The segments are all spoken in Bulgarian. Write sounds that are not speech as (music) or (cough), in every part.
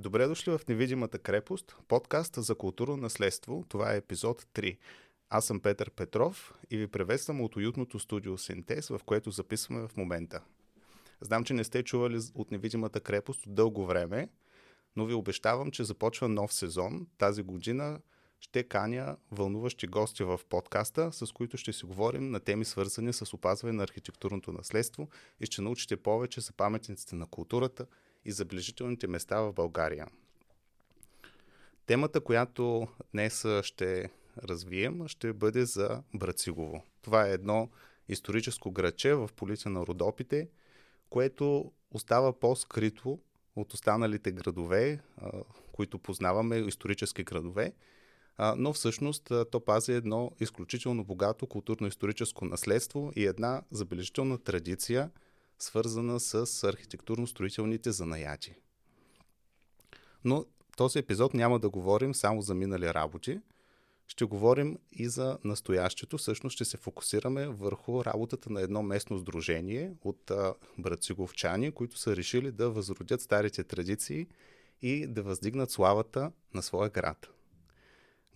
Добре дошли в Невидимата крепост, подкаст за културно наследство. Това е епизод 3. Аз съм Петър Петров и ви приветствам от уютното студио Синтез, в което записваме в момента. Знам, че не сте чували от Невидимата крепост от дълго време, но ви обещавам, че започва нов сезон. Тази година ще каня вълнуващи гости в подкаста, с които ще си говорим на теми свързани с опазване на архитектурното наследство и ще научите повече за паметниците на културата и забележителните места в България. Темата, която днес ще развием, ще бъде за Брацигово. Това е едно историческо градче в полиция на Родопите, което остава по-скрито от останалите градове, които познаваме, исторически градове, но всъщност то пази едно изключително богато културно-историческо наследство и една забележителна традиция, свързана с архитектурно-строителните занаяти. Но този епизод няма да говорим само за минали работи, ще говорим и за настоящето. Всъщност ще се фокусираме върху работата на едно местно сдружение от братциговчани, които са решили да възродят старите традиции и да въздигнат славата на своя град.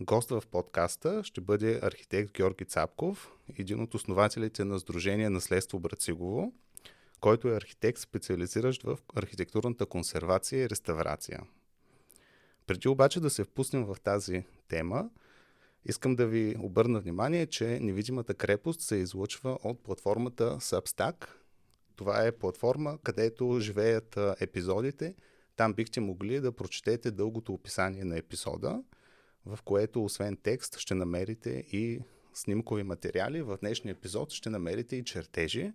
Гост в подкаста ще бъде архитект Георги Цапков, един от основателите на Сдружение Наследство Брацигово, който е архитект, специализиращ в архитектурната консервация и реставрация. Преди обаче да се впуснем в тази тема, искам да ви обърна внимание, че невидимата крепост се излучва от платформата Substack. Това е платформа, където живеят епизодите. Там бихте могли да прочетете дългото описание на епизода – в което освен текст ще намерите и снимкови материали. В днешния епизод ще намерите и чертежи.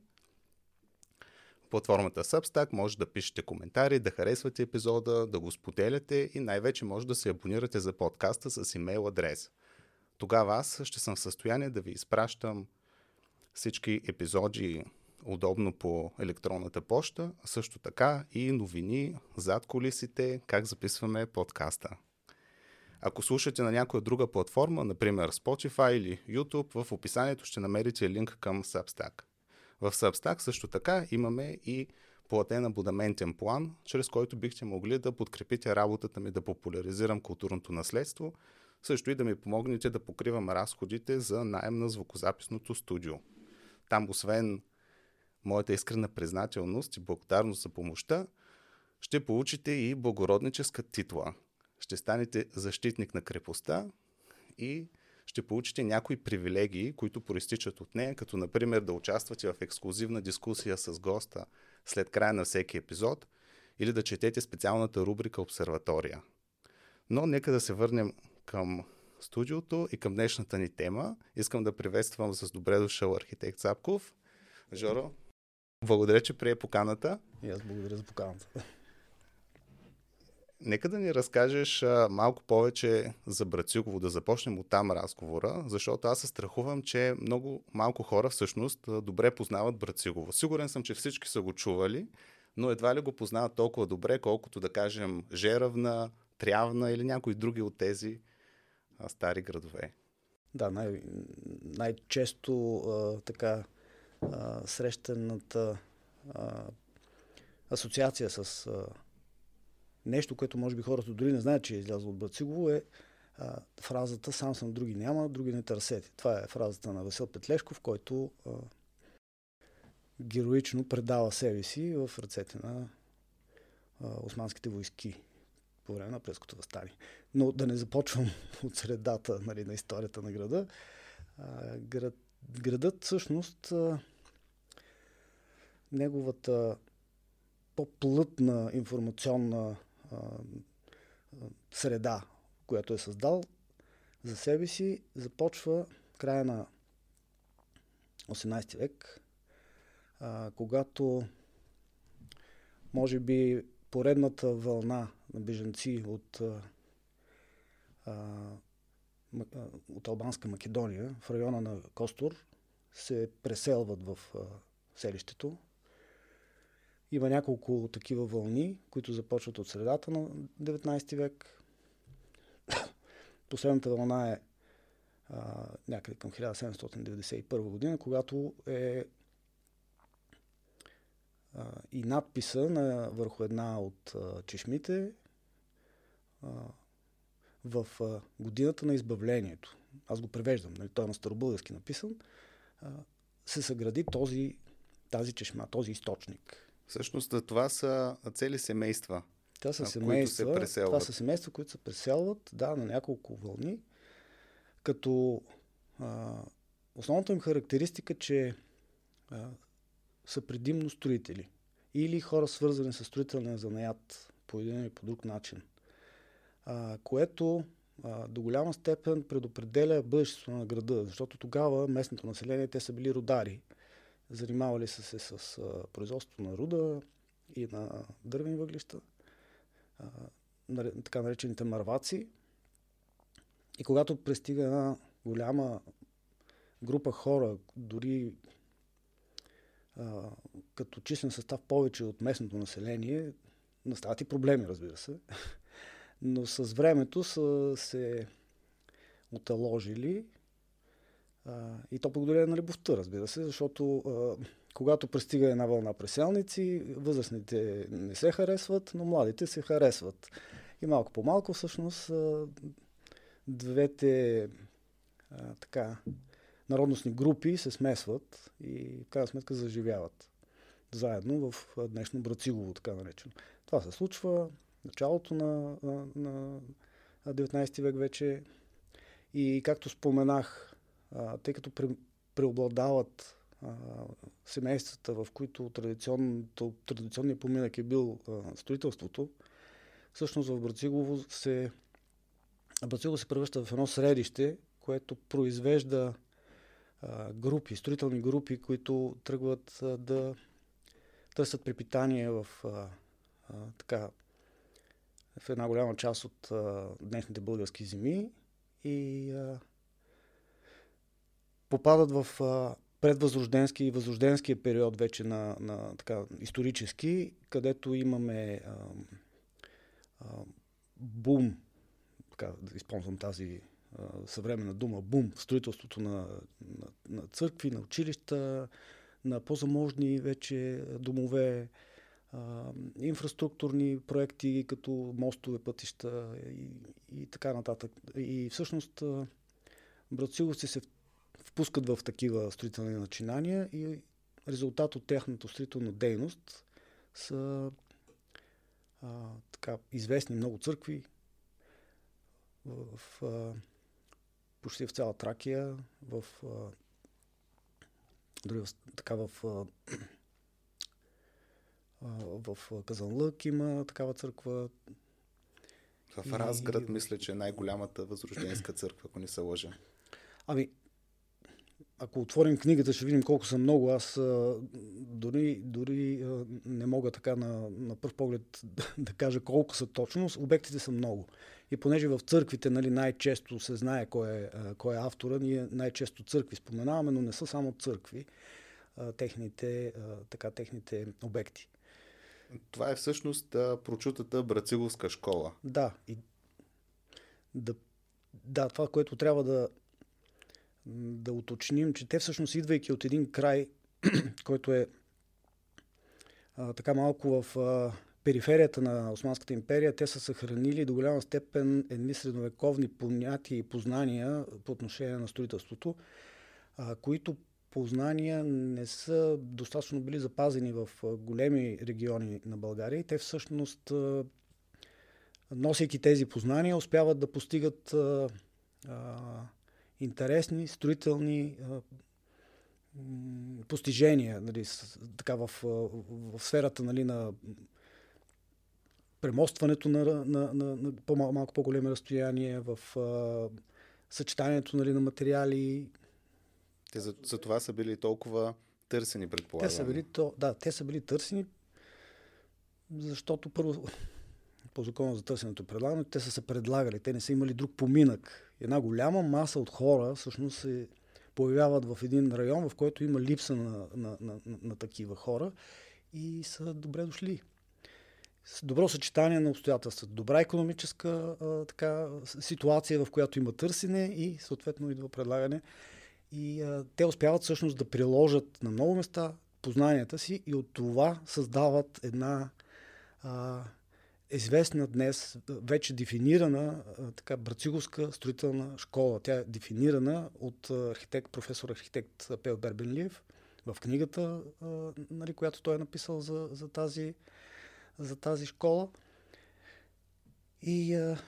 Платформата Substack може да пишете коментари, да харесвате епизода, да го споделяте и най-вече може да се абонирате за подкаста с имейл адрес. Тогава аз ще съм в състояние да ви изпращам всички епизоди удобно по електронната почта, а също така и новини зад колисите, как записваме подкаста. Ако слушате на някоя друга платформа, например Spotify или YouTube, в описанието ще намерите линк към Substack. В Substack също така имаме и платен абонаментен план, чрез който бихте могли да подкрепите работата ми да популяризирам културното наследство, също и да ми помогнете да покривам разходите за найем на звукозаписното студио. Там, освен моята искрена признателност и благодарност за помощта, ще получите и благородническа титла – ще станете защитник на крепостта и ще получите някои привилегии, които проистичат от нея, като например да участвате в ексклюзивна дискусия с госта след края на всеки епизод или да четете специалната рубрика Обсерватория. Но нека да се върнем към студиото и към днешната ни тема. Искам да приветствам с добре дошъл архитект Цапков. Жоро, благодаря, че прие поканата. И аз благодаря за поканата. Нека да ни разкажеш малко повече за Брацигово, да започнем от там разговора, защото аз се страхувам, че много малко хора всъщност добре познават Брацигово. Сигурен съм, че всички са го чували, но едва ли го познават толкова добре, колкото да кажем Жеравна, Трявна или някои други от тези стари градове. Да, най- най-често а, така а, срещаната а, асоциация с а, нещо, което може би хората дори не знаят, че е излязло от Бацигово, е а, фразата «Сам съм, други няма, други не търсете». Това е фразата на Васил Петлешков, който а, героично предава себе си в ръцете на а, османските войски по време на Преското възстание. Но да не започвам (laughs) от средата нали, на историята на града. А, град, градът всъщност а, неговата по-плътна информационна среда, която е създал за себе си, започва края на 18 век, а, когато може би поредната вълна на беженци от, а, от Албанска Македония в района на Костур се преселват в а, селището има няколко такива вълни, които започват от средата на 19 век. (coughs) Последната вълна е а, някъде към 1791 година, когато е а, и надписа на, върху една от а, чешмите а, в а, годината на избавлението, аз го превеждам, нали, той е на старобългарски написан, а, се съгради този, тази чешма, този източник. Всъщност това са цели семейства, това са семейства, които се преселват. Това са семейства, които се преселват, да, на няколко вълни, като а, основната им характеристика, че а, са предимно строители. Или хора свързани с строителния занаят по един или по друг начин, а, което а, до голяма степен предопределя бъдещето на града, защото тогава местното население, те са били родари, занимавали са се с а, производството на руда и на дървени въглища, а, така наречените марваци. И когато пристига една голяма група хора, дори а, като числен състав повече от местното население, настават и проблеми, разбира се. (laughs) Но с времето са се оталожили и то благодарение на любовта, разбира се, защото когато пристига една вълна преселници, възрастните не се харесват, но младите се харесват. И малко по малко всъщност двете така народностни групи се смесват и в крайна сметка заживяват заедно в днешно Брацилово, така наречено. Това се случва началото на, на, на 19 век вече и както споменах, тъй като пре, преобладават а, семействата, в които традиционният поминък е бил а, строителството, всъщност в Брацигово се Брацигово се превръща в едно средище, което произвежда а, групи, строителни групи, които тръгват а, да търсят препитание в а, а, така в една голяма част от а, днешните български земи и а, попадат в а, предвъзрожденски и възрожденския период вече на, на така, исторически, където имаме а, а, бум, така да използвам тази а, съвременна дума, бум строителството на, на, на църкви, на училища, на по-заможни вече домове, а, инфраструктурни проекти като мостове, пътища и, и така нататък. И всъщност Брациловци се впускат в такива строителни начинания и резултат от тяхната строителна дейност са а, така, известни много църкви в, в а, почти в цяла Тракия, в а, дори в, така в а, в Казанлък има такава църква. В Разград и... мисля, че е най-голямата възрожденска църква, ако не се лъжа. Ами, ако отворим книгата, ще видим колко са много. Аз а, дори, дори а, не мога така на, на първ поглед (laughs) да кажа колко са точно. Обектите са много. И понеже в църквите нали, най-често се знае кой е, а, кой е автора, ние най-често църкви споменаваме, но не са само църкви, а, техните, а, така, техните обекти. Това е всъщност а, прочутата Брациловска школа. Да. И, да, да, това, което трябва да, да уточним, че те всъщност идвайки от един край, (clears throat) който е а, така малко в а, периферията на Османската империя, те са съхранили до голяма степен едни средновековни понятия и познания по отношение на строителството, а, които познания не са достатъчно били запазени в големи региони на България. Те всъщност, носейки тези познания, успяват да постигат а, интересни, строителни а, постижения нали, с, така в, в, в сферата нали, на премостването на, на, на, на по-малко по-големи разстояния, в а, съчетанието нали, на материали те за, за това са били толкова търсени, предполагам. Те са били, то, да, те са били търсени, защото първо по закона за търсенето предлагане, те са се предлагали, те не са имали друг поминък. Една голяма маса от хора всъщност се появяват в един район, в който има липса на, на, на, на, на такива хора и са добре дошли. С добро съчетание на обстоятелства, добра економическа а, така, ситуация, в която има търсене и съответно идва предлагане. И а, те успяват всъщност да приложат на много места познанията си и от това създават една, а, известна днес, вече дефинирана така Брациговска строителна школа. Тя е дефинирана от архитект, професор архитект Пел Бербенлиев в книгата, нали, която той е написал за, за, тази, за тази школа. И а,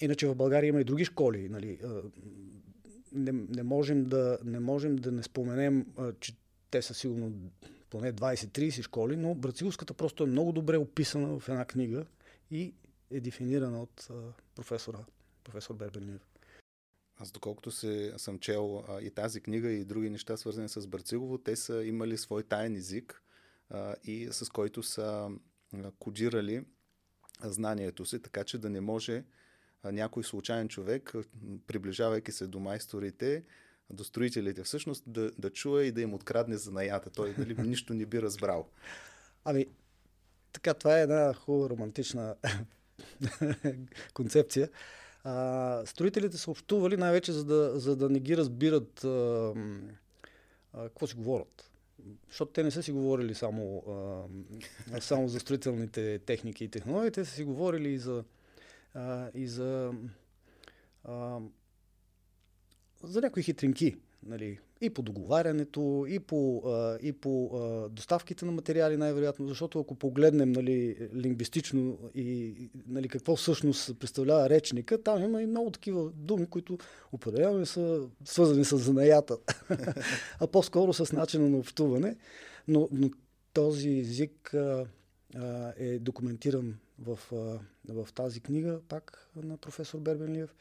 иначе в България има и други школи. Нали. А, не, не, можем да, не можем да не споменем, а, че те са сигурно поне 20-30 школи, но Брацилската просто е много добре описана в една книга и е дефинирана от професора, професор Бербенлиев. Аз доколкото се, съм чел а, и тази книга и други неща, свързани с Брацигово, те са имали свой таен език а, и с който са а, кодирали знанието си, така че да не може някой случайен човек, приближавайки се до майсторите, до строителите, всъщност да, да чуе и да им открадне занаята. Той дали (laughs) нищо не би разбрал. Ами, така, това е една хубава романтична (laughs) концепция. А, строителите са общували най-вече за да, за да не ги разбират а, а, какво си говорят. Защото те не са си говорили само, а, само за строителните техники и технологии, те са си говорили и за, а, и за, а, за някои хитринки. Нали, и по договарянето, и по, а, и по а, доставките на материали най-вероятно, защото ако погледнем нали, лингвистично и нали, какво всъщност представлява речника, там има и много такива думи, които определено са свързани с занаята, (laughs) а по-скоро с начина на общуване. Но, но този език а, а, е документиран в, а, в тази книга, пак на професор Бербенлиев.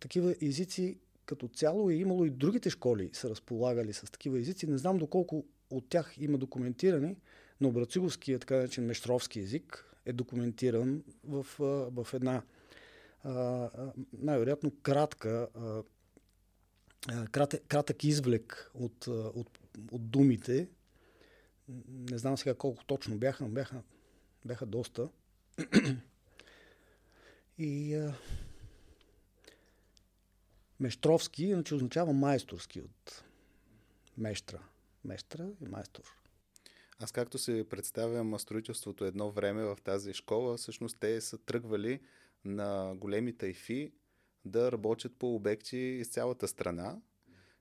Такива езици като цяло е имало и другите школи са разполагали с такива езици. Не знам доколко от тях има документирани, но брациговския, така наречен мештровски език е документиран в, в една най-вероятно кратка кратък, кратък извлек от, от, от думите. Не знам сега колко точно бяха, но бяха, бяха доста. (clears throat) И Мещровски, иначе означава майсторски от мещра. Мещра и майстор. Аз както се представям строителството едно време в тази школа, всъщност те са тръгвали на големи тайфи да работят по обекти из цялата страна,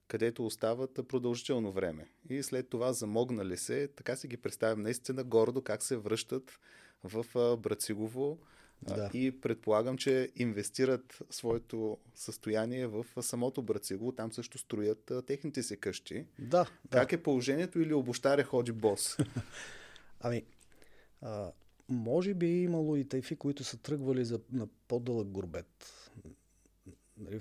където остават продължително време. И след това замогнали се, така си ги представям наистина гордо как се връщат в Брацигово, да. И предполагам, че инвестират своето състояние в самото Брацигово. Там също строят а, техните си къщи. Да. Как да. е положението или обощаря ходи бос? (laughs) ами, а, може би е имало и тайфи, които са тръгвали за, на по-дълъг горбет. Нали,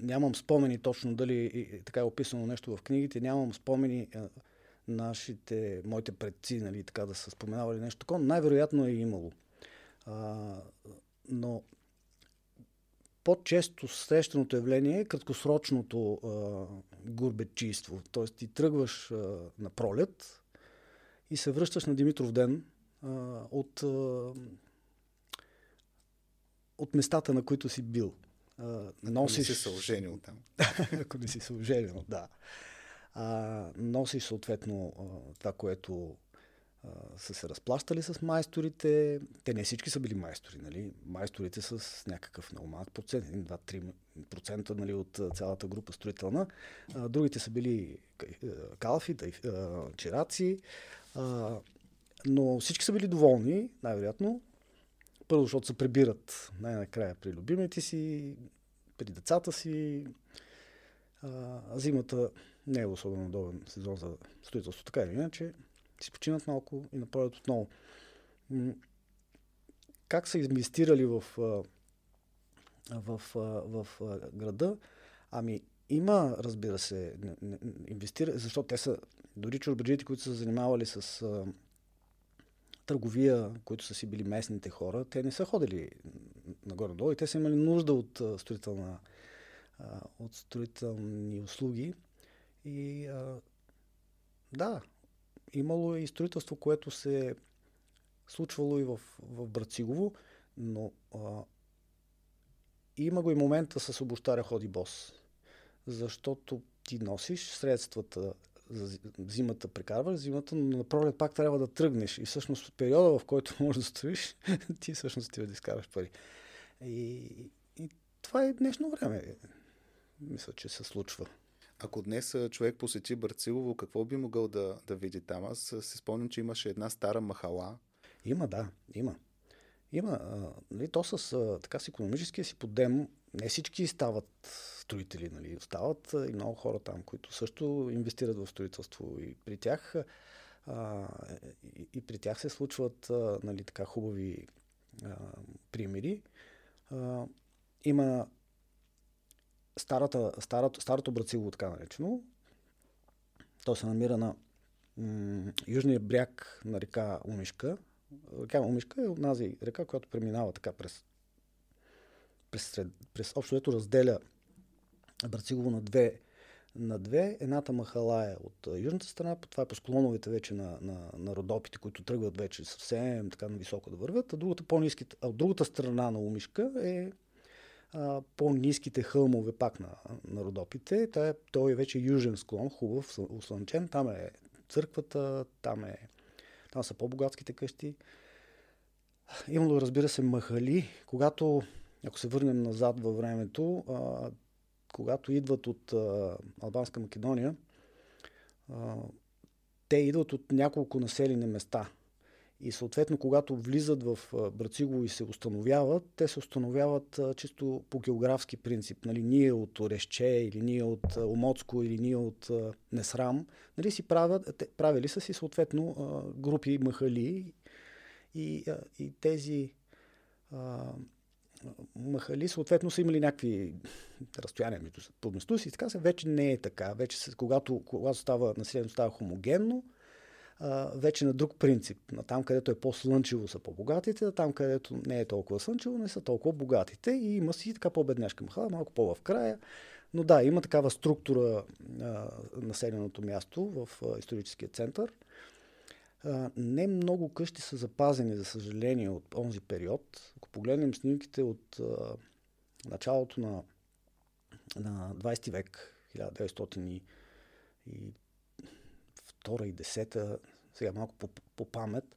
нямам спомени точно дали и, така е описано нещо в книгите, нямам спомени а, нашите, моите предци, нали, така да са споменавали нещо такова. Най-вероятно е имало. А, но по-често срещаното явление е краткосрочното а, гурбечийство. Тоест ти тръгваш а, на пролет и се връщаш на Димитров ден а, от, а, от местата, на които си бил. А, носиш... (laughs) Ако не си се оженил там. Ако не си се оженил, да. А, носиш съответно а, това, което са се разплащали с майсторите. Те не всички са били майстори, нали? Майсторите са с някакъв много малък процент, 2-3% нали, от цялата група строителна. А, другите са били калфи, чираци, а, но всички са били доволни, най-вероятно. Първо, защото се прибират най-накрая при любимите си, при децата си. А, зимата не е особено удобен сезон за строителство, така или иначе си починат малко и направят отново. Как са инвестирали в, в, в, в, града? Ами, има, разбира се, инвестира, защото те са, дори чурбаджите, които са занимавали с а, търговия, които са си били местните хора, те не са ходили нагоре-долу и те са имали нужда от а, строителна а, от строителни услуги. И а, да, имало е и строителство, което се е случвало и в, в Брацигово, но а, има го и момента с обощаря ходи бос. Защото ти носиш средствата за зимата прекарваш, зимата, но на пролет пак трябва да тръгнеш. И всъщност периода, в който (laughs) можеш да строиш, (laughs) ти всъщност ти да изкараш пари. И, и това е днешно време. Мисля, че се случва. Ако днес човек посети Барцилово, какво би могъл да, да види там? Аз си спомням, че имаше една стара махала. Има, да, има. Има. А, нали, то с а, така с економическия си подем, не всички стават строители. Нали. Стават и много хора там, които също инвестират в строителство. И при тях, а, и, и при тях се случват а, нали, така хубави а, примери. А, има старата, старото, старото Брацилово, така наречено. То се намира на м- южния бряг на река Умишка. Река Умишка е онази река, която преминава така през, през, сред, през общо ето разделя Брацилово на две, на две. Едната махала е от южната страна, това е по склоновете вече на, на, на родопите, които тръгват вече съвсем така на високо да вървят, а, другата по а от другата страна на Умишка е по-низките хълмове пак на, на Родопите. Той е, той е вече южен склон, хубав, услънчен. Там е църквата, там, е, там са по-богатските къщи. Имало, разбира се, махали. Когато, ако се върнем назад във времето, а, когато идват от а, Албанска Македония, а, те идват от няколко населени места. И съответно, когато влизат в Брацигово и се установяват, те се установяват чисто по географски принцип. Нали, ние от Орешче или ние от Омоцко или ние от Несрам, нали, си правят, правили са си съответно групи махали и, и тези а, махали съответно са имали някакви разстояния между поместта си така се. Вече не е така. Вече когато, когато става населението става хомогенно, вече на друг принцип. На там, където е по-слънчево са по-богатите, а там, където не е толкова слънчево, не са толкова богатите и има си така по-бедняшка махала, малко по-в края. Но да, има такава структура а, населеното място в а, историческия център. А, не много къщи са запазени, за съжаление, от онзи период. Ако погледнем снимките от а, началото на, на 20 век, 1900 и, и втора и десета, сега малко по, по памет,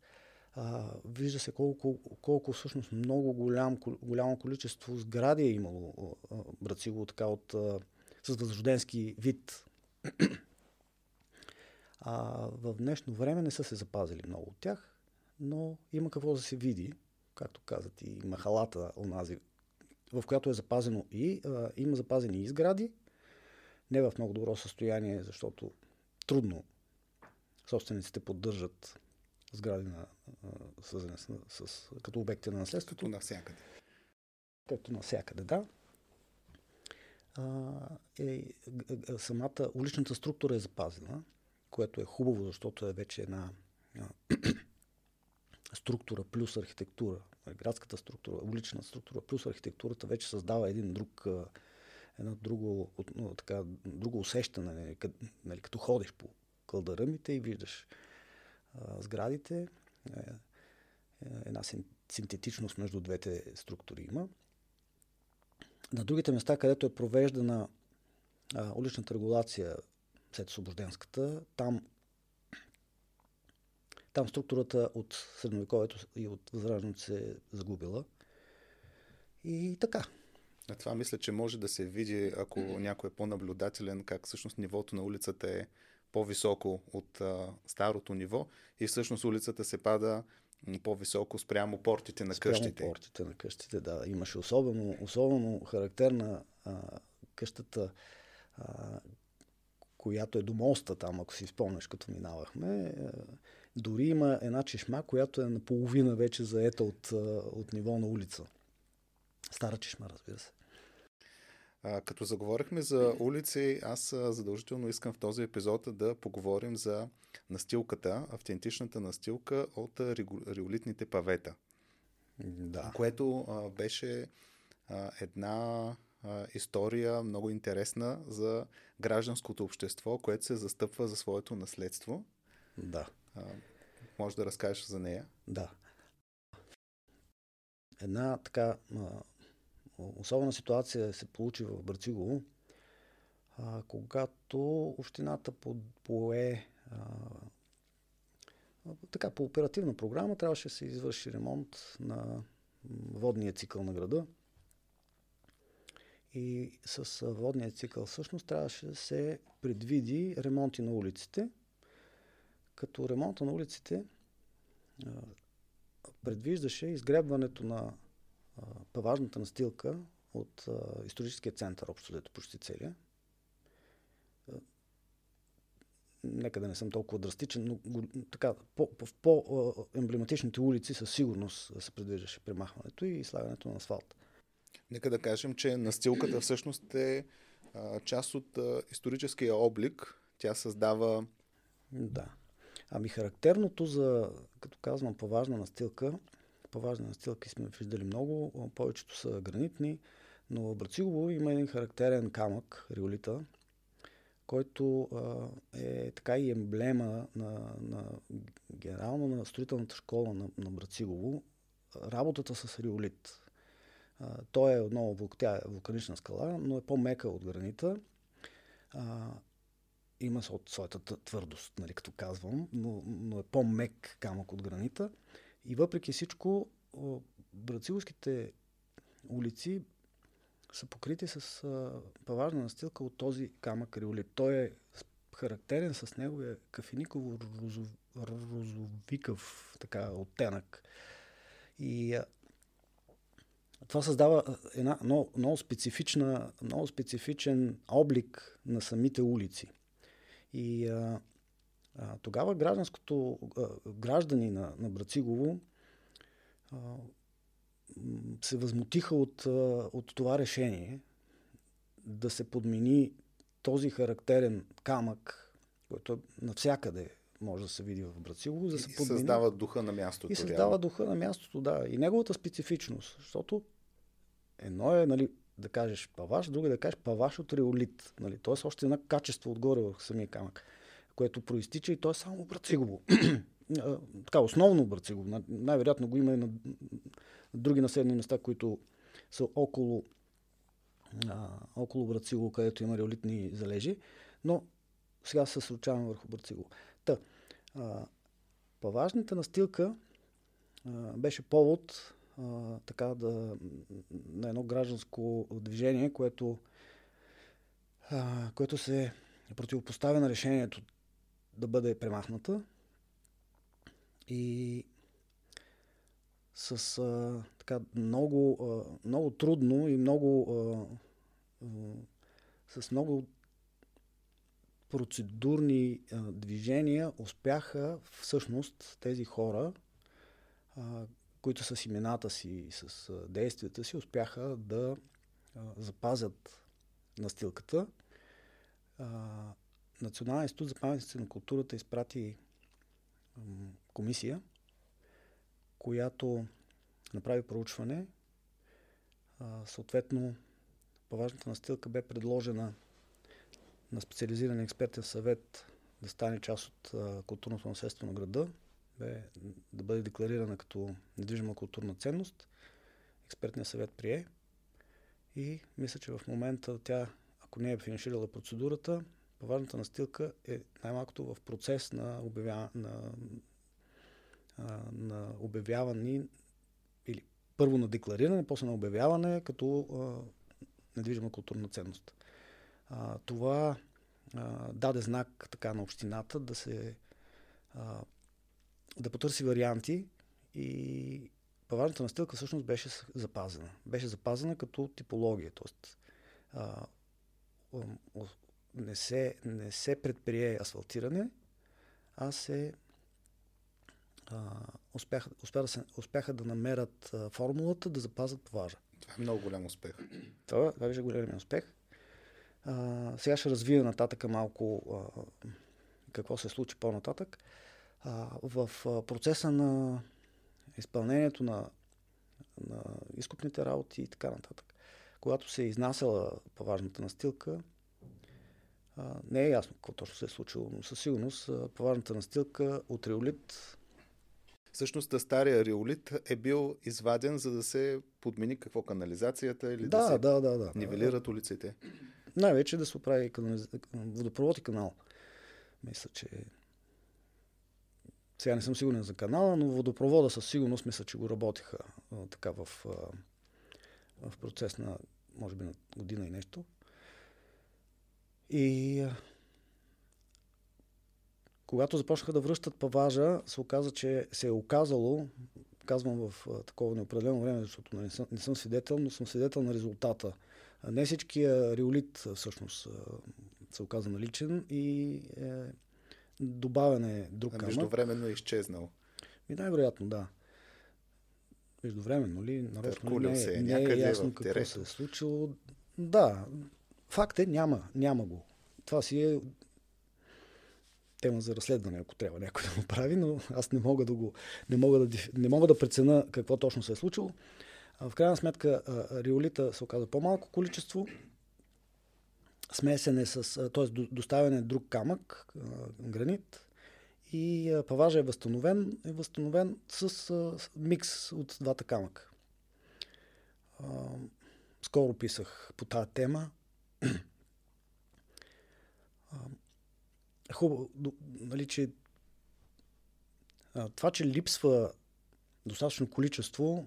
а, вижда се колко, колко всъщност много голям, голямо количество сгради е имало Брацилово така от, а, с възрожденски вид. (clears throat) А, в днешно време не са се запазили много от тях, но има какво да се види, както казат и махалата, онази, в която е запазено и а, има запазени и сгради, не в много добро състояние, защото трудно собствениците поддържат сгради на, свързани с, с, като обекти на наследството. Като навсякъде. Като навсякъде, да. А, е, самата уличната структура е запазена, което е хубаво, защото е вече една а, (clears throat) структура плюс архитектура. Градската структура, улична структура плюс архитектурата вече създава един друг, едно друго, така, друго усещане, нали, нали, като ходиш по, кълдъръмите и виждаш а, сградите. Е, е, една синтетичност между двете структури има. На другите места, където е провеждана а, уличната регулация след освобожденската, там, там структурата от средновековието и от възраждането се е загубила. И така. А това мисля, че може да се види, ако някой е по-наблюдателен, как всъщност нивото на улицата е по-високо от а, старото ниво и всъщност улицата се пада по-високо спрямо портите на спрямо къщите. портите на къщите, да. Имаше особено, особено характерна а, къщата, а, която е до моста там, ако си спомняш, като минавахме. А, дори има една чешма, която е наполовина вече заета от, от ниво на улица. Стара чешма, разбира се. А, като заговорихме за улици, аз задължително искам в този епизод да поговорим за настилката, автентичната настилка от риолитните павета. Да. Което а, беше а, една а, история много интересна за гражданското общество, което се застъпва за своето наследство. Да. А, може да разкажеш за нея? Да. Една така особена ситуация се получи в Брацигово. когато общината по, пое а, така, по оперативна програма трябваше да се извърши ремонт на водния цикъл на града. И с водния цикъл всъщност трябваше да се предвиди ремонти на улиците, като ремонта на улиците предвиждаше изгребването на а, паважната настилка от а, историческия център, общо дето почти целия. Нека да не съм толкова драстичен, но го, така, по, по, в по-емблематичните улици със сигурност се предвиждаше премахването и слагането на асфалт. Нека да кажем, че настилката всъщност е а, част от а, историческия облик. Тя създава. Да. Ами характерното за, като казвам, по-важна настилка, по-важна настилки сме виждали много, повечето са гранитни, но в Брацигово има един характерен камък, риолита, който а, е така и емблема на, на генерално на строителната школа на, на Брацигово. Работата с риолит. А, той е отново тя е вулканична скала, но е по-мека от гранита. А, има своята твърдост, нали, като казвам, но, но е по-мек камък от гранита. И въпреки всичко, брацилските улици са покрити с а, паважна настилка от този камък риолит. Той е характерен с неговия кафениково розовикъв така, оттенък. И а, това създава една много, много, специфична, много специфичен облик на самите улици. И а, а, тогава гражданското а, граждани на, на Брацигово а, се възмутиха от, от това решение да се подмени този характерен камък, който е навсякъде може да се види в Брацилово, да се подмени. създава духа на мястото. И създава духа на мястото, да. И неговата специфичност, защото едно е, нали, да кажеш паваш, друго е да кажеш паваш от реолит. Нали? Тоест още едно качество отгоре в самия камък, което проистича и то е само Брацигово. (clears throat) така, основно Брацигово. Най-вероятно го има и на други населени места, които са около, а, около Брацигово, където има реолитни залежи. Но сега се случаваме върху Брацигово. Та, а, по-важната настилка а, беше повод а, така да, на едно гражданско движение, което, а, което се противопоставя на решението да бъде премахната и с а, така много, а, много трудно и много а, а, с много процедурни а, движения успяха всъщност тези хора, а, които с имената си и с а, действията си успяха да а, запазят настилката. А, Националният институт за паметници на културата изпрати комисия, която направи проучване. Съответно, по-важната настилка бе предложена на специализиран експертен съвет да стане част от културното наследство на града, бе да бъде декларирана като недвижима културна ценност. Експертният съвет прие и мисля, че в момента тя, ако не е финиширала процедурата, по-важната настилка е най-малкото в процес на, обявя... на на обявяване или първо на деклариране, после на обявяване като а, недвижима културна ценност. А, това а, даде знак така на общината да се а, да потърси варианти и паважната настилка всъщност беше запазена. Беше запазена като типология, т.е. не се, не се предприе асфалтиране, а се успяха, успя да се, успяха да намерят а, формулата да запазят плажа. Това е много голям успех. Това, това беше голям успех. А, сега ще развия нататък малко а, какво се случи по-нататък. А, в а, процеса на изпълнението на, на изкупните работи и така нататък, когато се е изнасяла по-важната настилка, а, не е ясно какво точно се е случило, но със сигурност по-важната настилка от реолит Всъщност стария риолит е бил изваден, за да се подмени какво канализацията или да, да се да, да, да, нивелират улиците. най-вече да се оправи канализ... водопровод и канал. Мисля, че сега не съм сигурен за канала, но водопровода със сигурност мисля, че го работиха а, така в, а, в процес на, може би, на година и нещо. И когато започнаха да връщат паважа, се оказа, че се е оказало, казвам в такова неопределено време, защото не съм, не съм свидетел, но съм свидетел на резултата. Не всичкия риолит всъщност се оказа наличен и е, добавен е друг камък. Междувременно е изчезнал. И най-вероятно, да. Междувременно ли? Нарочно не, се, не е ясно какво терето. се е случило. Да, факт е, няма, няма го. Това си е тема за разследване, ако трябва някой да го прави, но аз не мога да го, не мога да, не мога да прецена какво точно се е случило. В крайна сметка, риолита се оказа по-малко количество, смесене с, т.е. доставяне друг камък, гранит и паважа е възстановен, е възстановен с микс от двата камъка. Скоро писах по тази тема. Хубаво, нали, че това, че липсва достатъчно количество,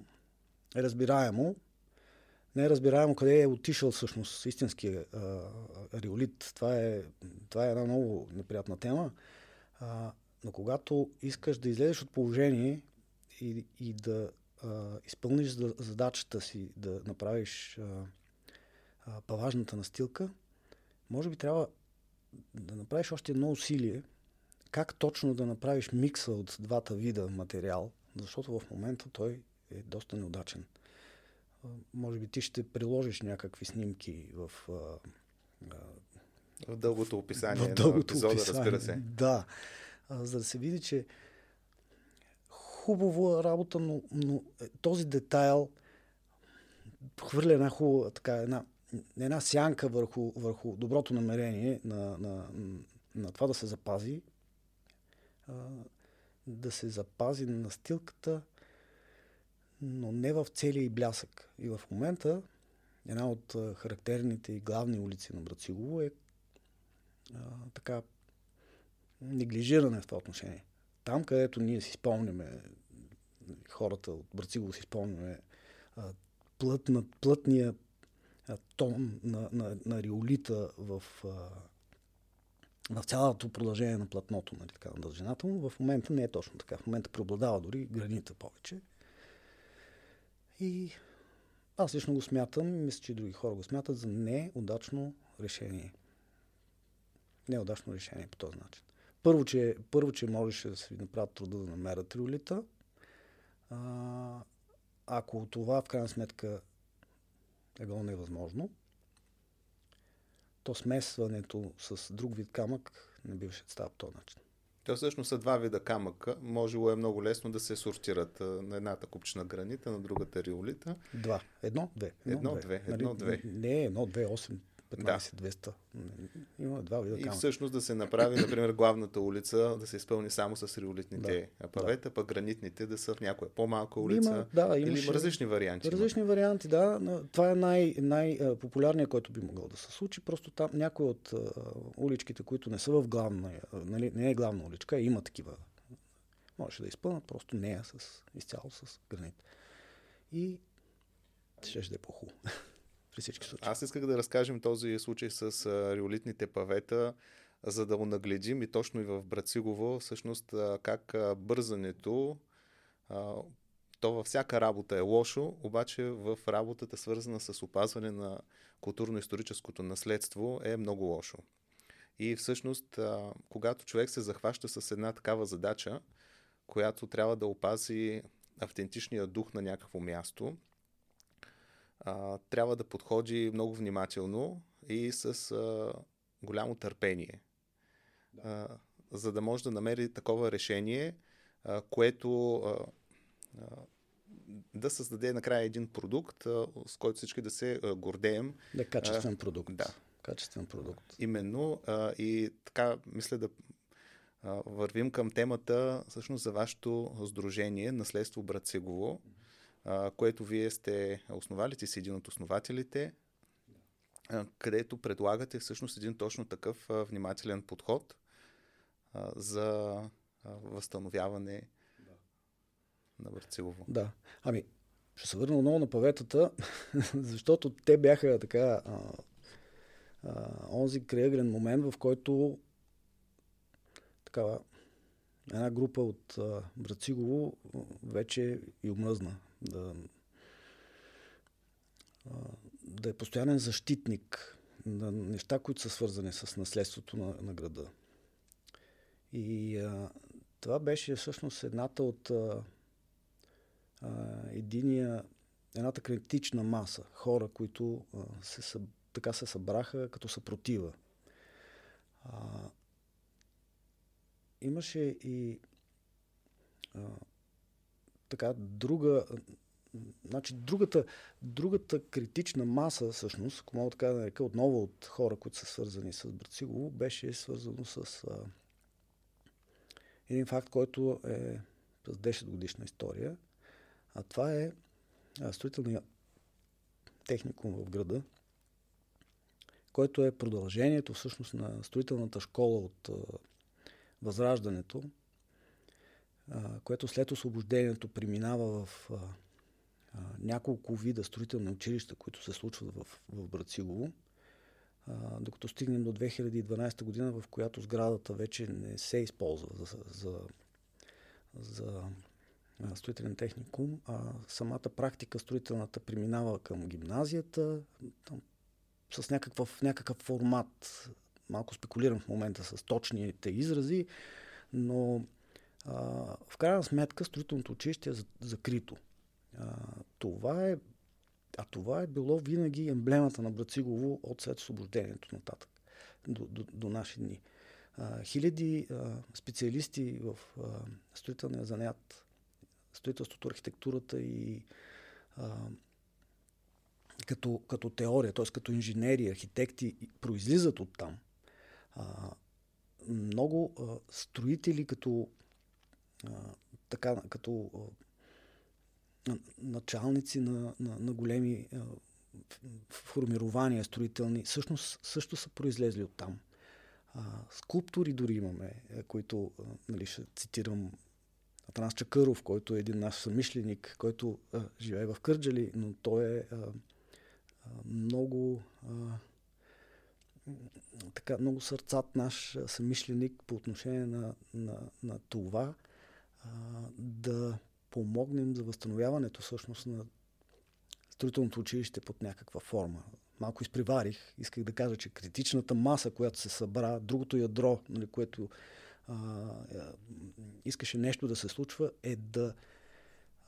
е разбираемо, не е разбираемо къде е отишъл всъщност истинския а, риолит. Това е, това е една много неприятна тема. А, но когато искаш да излезеш от положение и, и да а, изпълниш задачата си, да направиш а, а, паважната настилка, може би трябва да направиш още едно усилие, как точно да направиш микса от двата вида материал, защото в момента той е доста неудачен може би ти ще приложиш някакви снимки в, в дългото описание в дългото на епизода, описание. разбира се. Да, за да се види, че хубава работа, но, но е, този детайл хвърля една хубава, така, една, една сянка върху, върху доброто намерение на, на, на това да се запази, да се запази настилката, но не в целия и блясък. И в момента една от характерните и главни улици на Брацилово е а, така неглижиране в това отношение. Там, където ние си спомняме, хората от Брацилово си спомняме плътна, плътния тон на, на, на риолита в, в цялото продължение на платното, нали, така, на дължината му, в момента не е точно така. В момента преобладава дори гранита повече. И аз лично го смятам, мисля, че и други хора го смятат за неудачно решение. Неудачно решение по този начин. Първо, че, първо, че можеше да се направят труда да намерят триолита. А, ако това в крайна сметка е било невъзможно, то смесването с друг вид камък не биваше става по този начин. То всъщност са два вида камъка. Можело е много лесно да се сортират на едната купчина гранита, на другата риолита. Два. Едно, две. Едно, едно две. Едно, нали, две. Не, едно, две, осем. 15-200. Да. Има два вида И всъщност да се направи, например, главната улица да се изпълни само с риолитните да, павета, да. пък гранитните да са в някоя по-малка улица. Има, да, имаше, или има различни варианти. Различни има. варианти, да. Това е най- най-популярният, който би могъл да се случи. Просто там някои от уличките, които не са в главна, нали, не е главна уличка, има такива. Можеше да изпълнат просто нея с, изцяло с гранит. И ще да е по-хубаво при всички случаи. Аз исках да разкажем този случай с а, риолитните павета, за да го нагледим и точно и в Брацигово, всъщност а, как а, бързането, то във всяка работа е лошо, обаче в работата свързана с опазване на културно-историческото наследство е много лошо. И всъщност, когато човек се захваща с една такава задача, която трябва да опази автентичния дух на някакво място, а, трябва да подходи много внимателно и с а, голямо търпение, да. а, за да може да намери такова решение, а, което а, а, да създаде накрая един продукт, а, с който всички да се а, гордеем. Да, качествен продукт. Да. Качествен продукт. Именно. А, и така, мисля да а, вървим към темата всъщност за вашето сдружение Наследство Брацегово. Mm-hmm което вие сте основали, ти си един от основателите. където предлагате всъщност един точно такъв внимателен подход за възстановяване да. на Върцилово. Да. Ами, ще се върна отново на паветата, (laughs) защото те бяха така а, а, онзи креагрен момент, в който такава една група от а, Брацигово вече и омръзна да, да е постоянен защитник на неща, които са свързани с наследството на, на града. И а, това беше всъщност едната от а, а, единия, едната критична маса хора, които а, се, така се събраха като съпротива. А, имаше и а, така друга Значи другата, другата критична маса, всъщност, ако мога така да нарека, отново от хора, които са свързани с Брацигово, беше свързано с а, един факт, който е с 10 годишна история. А това е строителният техникум в града, който е продължението всъщност на строителната школа от а, Възраждането, което след освобождението преминава в а, а, няколко вида строителни училища, които се случват в, в Брацилово, а, докато стигнем до 2012 година, в която сградата вече не се използва за, за, за строителен техникум, а самата практика строителната преминава към гимназията, там, с някакъв, някакъв формат. Малко спекулирам в момента с точните изрази, но в крайна сметка строителното училище е закрито. А, това е, а това е било винаги емблемата на Брацигово от след освобождението нататък до, до, до наши дни. А, хиляди а, специалисти в а, строителния занят, строителството, архитектурата и а, като, като теория, т.е. като инженери, архитекти, произлизат от там. А, много а, строители като, така, като началници на, на, на големи формирования строителни, всъщност също са произлезли от там. А, скулптори дори имаме, които, а, нали, ще цитирам Атанас Чакъров, който е един наш съмишленик, който а, живее в Кърджали, но той е а, а, много а, така, много сърцат наш съмишленик по отношение на, на, на това да помогнем за възстановяването всъщност на строителното училище под някаква форма. Малко изприварих. Исках да кажа, че критичната маса, която се събра, другото ядро, нали, което а, а, искаше нещо да се случва, е да,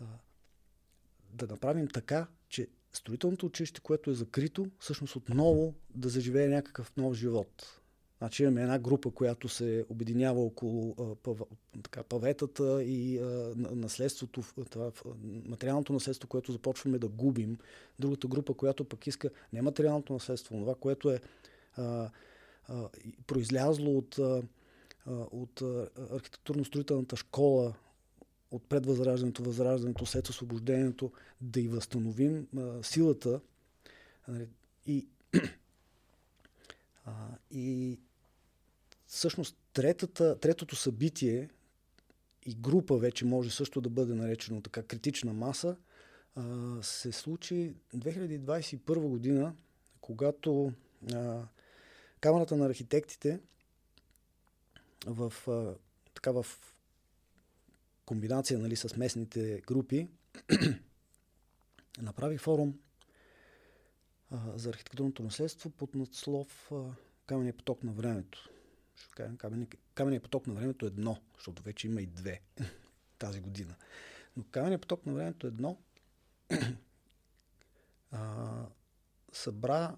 а, да направим така, че строителното училище, което е закрито, всъщност отново да заживее някакъв нов живот. Значи имаме една група, която се обединява около а, паветата и а, наследството, това, материалното наследство, което започваме да губим. Другата група, която пък иска не материалното наследство, това, което е а, а, произлязло от, а, от архитектурно-строителната школа от предвъзраждането, възраждането, след освобождението, да и възстановим а, силата. Нали, и, (clears throat) а, и всъщност третата, третото събитие и група вече може също да бъде наречено така критична маса, а, се случи 2021 година, когато а, Камерата на архитектите в, а, така в комбинация нали, с местните групи, (clears throat) направи форум а, за архитектурното наследство под надслов а, Камения поток на времето. Ще кажем, камения поток на времето е едно, защото вече има и две (laughs) тази година. Но Камения поток на времето е едно (clears throat) а, събра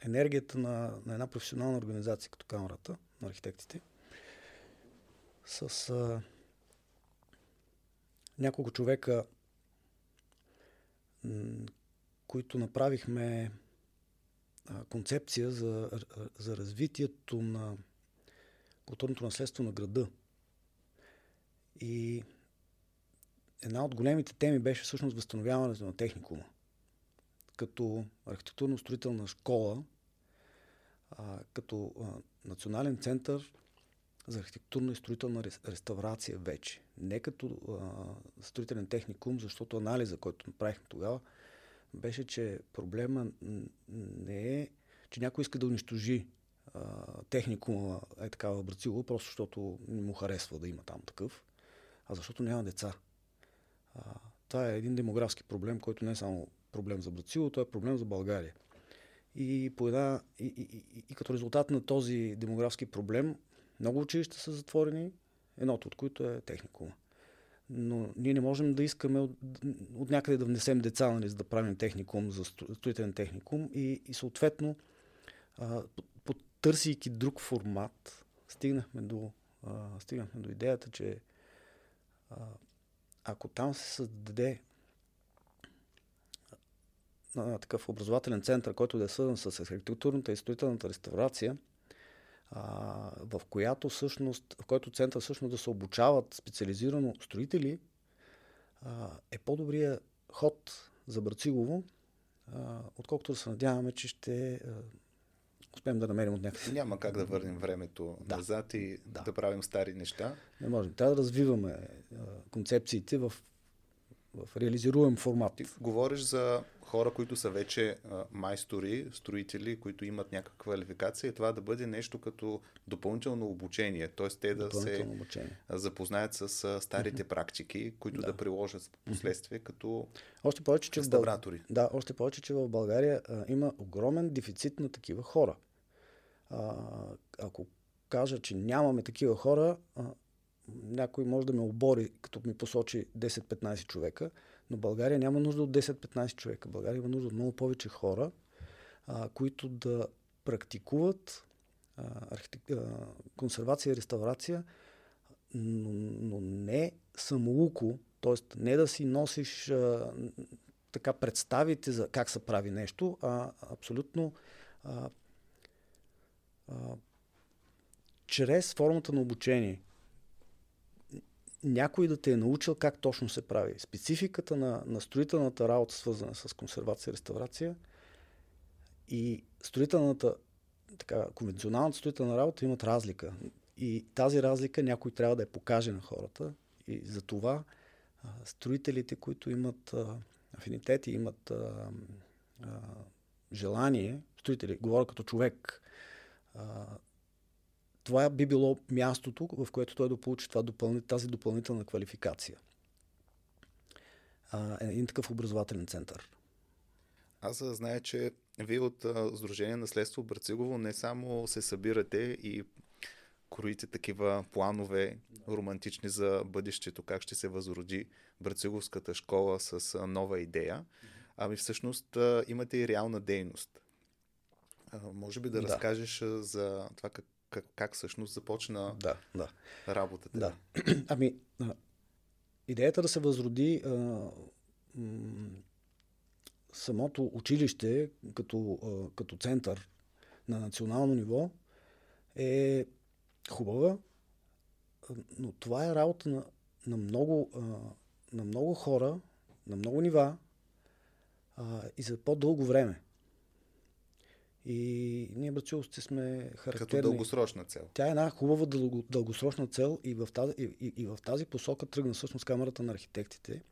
енергията на, на една професионална организация като Камерата на архитектите с а, няколко човека, които направихме концепция за, за развитието на културното наследство на града. И една от големите теми беше всъщност възстановяването на техникума, като архитектурно-строителна школа, а, като а, национален център за архитектурна и строителна реставрация вече. Не като а, строителен техникум, защото анализа, който направихме тогава, беше, че проблема не е, че някой иска да унищожи техникума е такава Брацило, просто защото му харесва да има там такъв, а защото няма деца. А, това е един демографски проблем, който не е само проблем за Брацило, той е проблем за България. И, по една, и, и, и, и като резултат на този демографски проблем, много училища са затворени, едното от които е техникума. Но ние не можем да искаме от, от някъде да внесем деца, нали, за да правим техникум, за строителен техникум. И, и съответно, потърсийки друг формат, стигнахме до, а, стигнахме до идеята, че а, ако там се създаде а, такъв образователен център, който да е свързан с архитектурната и строителната реставрация, в която всъщност, в който център всъщност да се обучават специализирано строители, е по-добрия ход за Брацилово, а, отколкото да се надяваме, че ще успеем да намерим от някакъв. Няма как да върнем времето да. назад и да. да правим стари неща. Не можем. Трябва да развиваме концепциите в, в реализируем формат. Ти говориш за хора, които са вече а, майстори, строители, които имат някаква квалификация и това да бъде нещо като допълнително обучение, т.е. те да се обучение. запознаят с а, старите mm-hmm. практики, които да. да приложат в последствие като още повече, че. В Да, още повече, че в България а, има огромен дефицит на такива хора. А, ако кажа, че нямаме такива хора, а, някой може да ме обори, като ми посочи 10-15 човека, но България няма нужда от 10-15 човека. България има нужда от много повече хора, а, които да практикуват а, архитек... а, консервация и реставрация, но, но не самоуко, т.е. не да си носиш а, така представите за как се прави нещо, а абсолютно а, а, чрез формата на обучение някой да те е научил как точно се прави. Спецификата на, на строителната работа, свързана с консервация и реставрация и строителната, така, конвенционалната строителна работа имат разлика. И тази разлика някой трябва да я покаже на хората. И за това строителите, които имат а, афинитети, имат а, а, желание, строители, говоря като човек, а, това би било мястото, в което той да получи това допълни, тази допълнителна квалификация. А, е един такъв образователен център. Аз зная, че вие от а, Сдружение Наследство Брацигово не само се събирате и кроите такива планове романтични за бъдещето, как ще се възроди Брациговската школа с а, нова идея, ами всъщност а, имате и реална дейност. А, може би да, да. разкажеш за това как, как, как всъщност започна да, да. работата? Да. (clears throat) Ами, идеята да се възроди а, м- самото училище като, а, като център на национално ниво е хубава, но това е работа на, на, много, а, на много хора, на много нива а, и за по-дълго време. И ние брациловци сме характерни. Като дългосрочна цел. Тя е една хубава дългосрочна цел и в тази, и, и, и в тази посока тръгна всъщност Камерата на архитектите.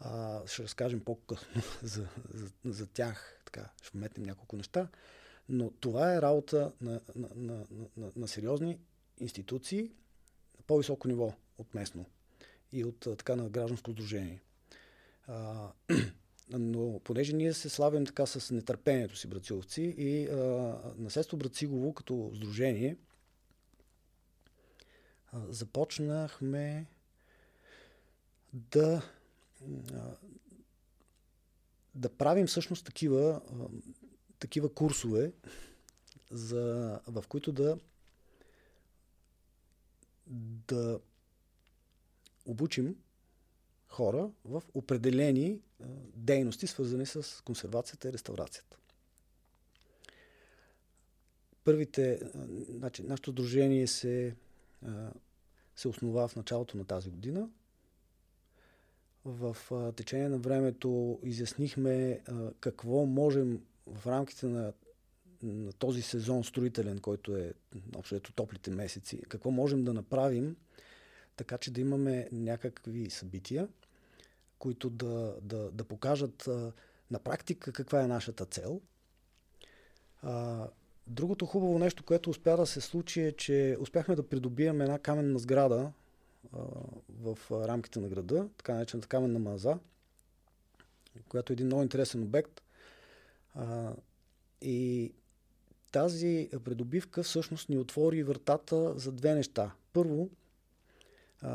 А, ще разкажем по-късно (laughs) за, за, за тях. Така, ще вметнем няколко неща. Но това е работа на, на, на, на, на сериозни институции на по-високо ниво от местно и от така на гражданско сдружение. А, (clears throat) но понеже ние се славим така с нетърпението си, брациловци, и а, наследство Брацигово като сдружение а, започнахме да а, да правим всъщност такива, а, такива курсове, за, в които да да обучим хора в определени а, дейности, свързани с консервацията и реставрацията. Първите, а, значи, нашето дружение се, а, се основа в началото на тази година. в течение на времето изяснихме какво можем в рамките на, на този сезон строителен, който е общо топлите месеци, какво можем да направим, така че да имаме някакви събития, които да, да, да покажат а, на практика каква е нашата цел. А, другото хубаво нещо, което успя да се случи е, че успяхме да придобием една каменна сграда а, в рамките на града, така наречената каменна маза, която е един много интересен обект. А, и тази придобивка всъщност ни отвори вратата за две неща. Първо,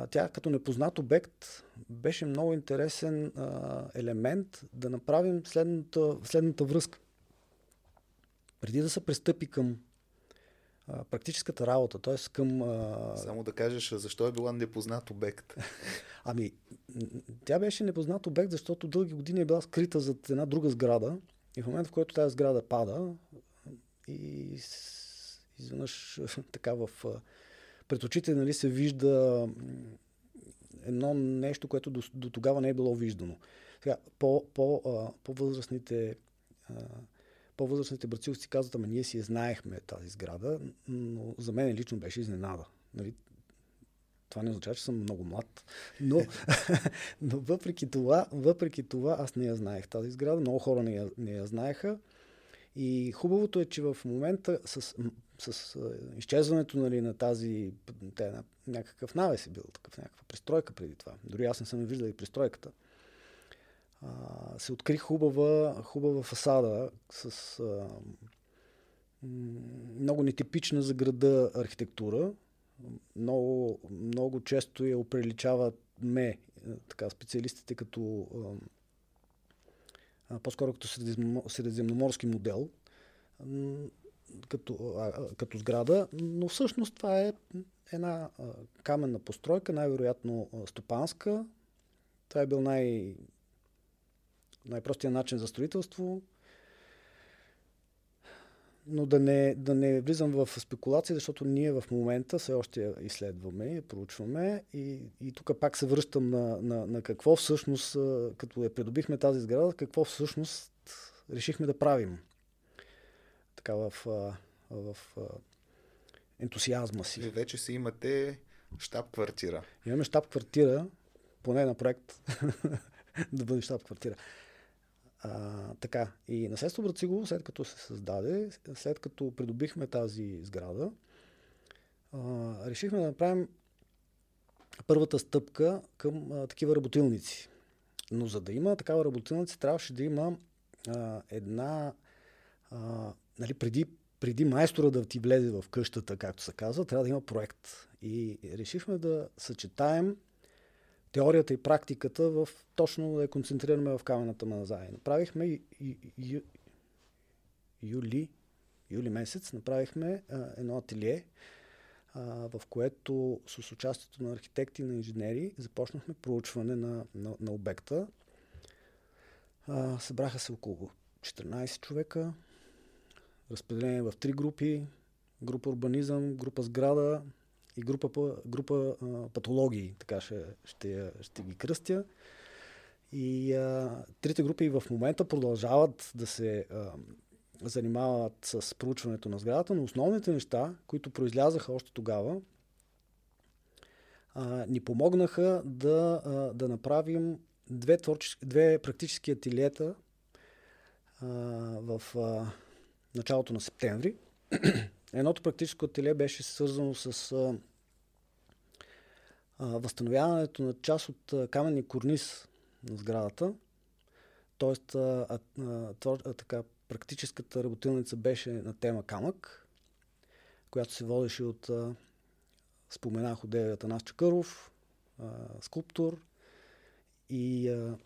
тя като непознат обект беше много интересен а, елемент да направим следната, следната връзка. Преди да се пристъпи към а, практическата работа, т.е. към... А... Само да кажеш защо е била непознат обект. (laughs) ами, тя беше непознат обект, защото дълги години е била скрита зад една друга сграда и в момента, в който тази сграда пада и изведнъж (laughs) така в пред очите нали, се вижда едно нещо, което до, до тогава не е било виждано. Сега, по, по, а, по-възрастните а, по-възрастните братилци казват, ама ние си знаехме тази сграда, но за мен лично беше изненада. Нали? Това не означава, че съм много млад, но, (laughs) но въпреки, това, въпреки това аз не я знаех тази сграда, много хора не я, не я знаеха. И хубавото е, че в момента с с изчезването нали, на тази, те, на, някакъв навес е бил такъв, някаква пристройка преди това. Дори аз не съм виждал и пристройката. А, се откри хубава, хубава фасада с а, много нетипична за града архитектура. Много, много често я оприличават ме, така, специалистите като а, по-скоро като средиземноморски модел като, а, като сграда, но всъщност това е една а, каменна постройка, най-вероятно стопанска. Това е бил най- най-простия начин за строителство. Но да не, да не влизам в спекулации, защото ние в момента все още изследваме и проучваме. И, и тук пак се връщам на, на, на какво всъщност, като я придобихме тази сграда, какво всъщност решихме да правим така в, в ентусиазма си. И вече си имате щаб-квартира. Имаме щаб-квартира, поне на проект, (laughs) да бъде щаб-квартира. А, така, и наследство Брацигово, след като се създаде, след като придобихме тази сграда, а, решихме да направим първата стъпка към а, такива работилници. Но за да има такава работилница, трябваше да има а, една а, нали, преди, преди майстора да ти влезе в къщата, както се казва, трябва да има проект. И решихме да съчетаем теорията и практиката в точно да я концентрираме в камената. Направихме и, и, и, юли, юли месец, направихме а, едно ателие, а, в което с участието на архитекти и на инженери започнахме проучване на, на, на обекта. А, събраха се около 14 човека, разпределение в три групи. Група урбанизъм, група сграда и група, група а, патологии. Така ще, ще, ще ги кръстя. И а, трите групи в момента продължават да се а, занимават с проучването на сградата, но основните неща, които произлязаха още тогава, а, ни помогнаха да, а, да направим две, творчески, две практически ателиета а, в а, началото на септември. (clears throat) Едното практическо ателие беше свързано с а, а, възстановяването на част от каменни корниз на сградата. Тоест, а, а, а, а, така, практическата работилница беше на тема камък, която се водеше от, а, споменах, от Атанас Чакъров, а, скулптор и а,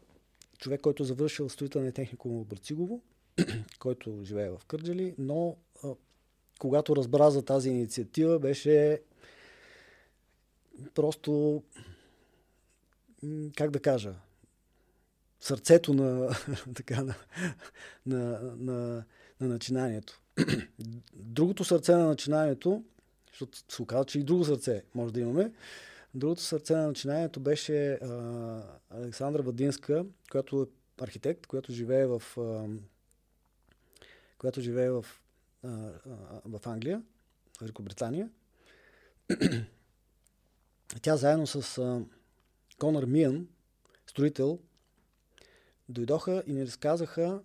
човек, който е завършил строителния техникум в Брацигово (clears throat) който живее в Кърджали, но а, когато разбра за тази инициатива, беше просто, как да кажа, сърцето на, (laughs) така, на, на, на, на начинанието. (clears throat) Другото сърце на начинанието, защото се оказа, че и друго сърце може да имаме, Другото сърце на начинанието беше а, Александра Вадинска, която е архитект, която живее в, а, която живее в, а, а, в Англия, Великобритания. (clears throat) Тя заедно с а, Конър Миан, строител, дойдоха и ни разказаха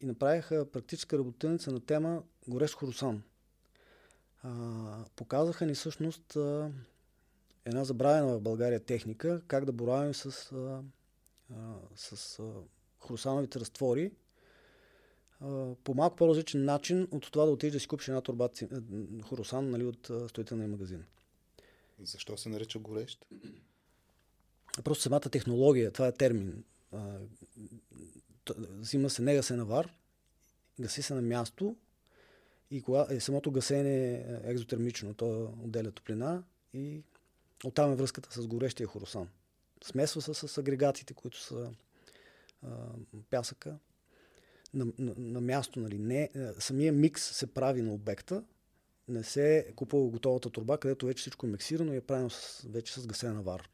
и направиха практическа работилница на тема Горещ Хорусан. А, показаха ни всъщност а, една забравена в България техника, как да боравим с, а, а, с а, хрусановите разтвори по малко по-различен начин от това да отидеш да си купиш една турба хоросан нали, от строителния магазин. Защо се нарича горещ? Просто самата технология, това е термин. Взима се, не гасе на вар, гаси се на място и кога, е, самото гасене е екзотермично, то отделя топлина и оттам е връзката с горещия хоросан. Смесва се с агрегатите, които са а, пясъка на, на, на място. Нали. Не, самия микс се прави на обекта, не се купува готовата турба, където вече всичко е миксирано и е правено с, вече с гасена вар.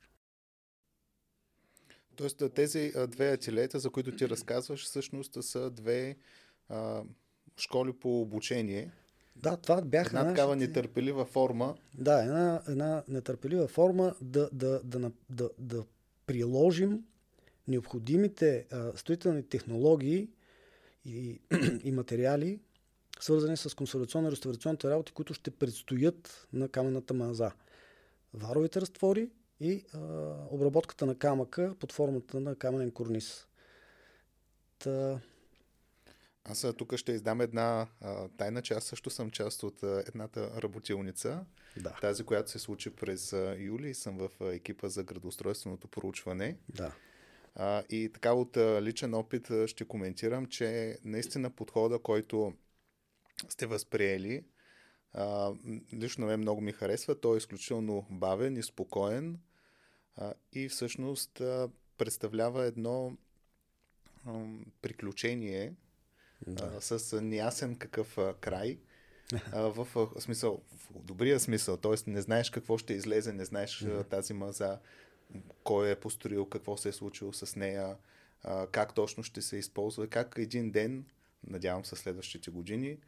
Тоест тези две ателета, за които ти разказваш, всъщност са две а, школи по обучение. Да, това бяха. Една нашите... такава нетърпелива форма. Да, една, една нетърпелива форма да, да, да, да, да, да приложим необходимите а, строителни технологии и, (clears throat) и материали, свързани с консервационно-реставрационните работи, които ще предстоят на каменната маза. Варовите разтвори и а, обработката на камъка под формата на каменен корниз. Та, аз тук ще издам една а, тайна, че аз също съм част от а, едната работилница. Да. Тази, която се случи през а, юли. Съм в а, екипа за градоустройственото проучване. Да. А, и така от личен опит ще коментирам, че наистина подхода, който сте възприели, а, лично мен много ми харесва. Той е изключително бавен и спокоен а, и всъщност а, представлява едно а, приключение, да. а, с неясен какъв а, край. А, в, смисъл, в добрия смисъл, т.е. не знаеш какво ще излезе, не знаеш тази маза, кой е построил, какво се е случило с нея, а, как точно ще се използва, как един ден, надявам се следващите години,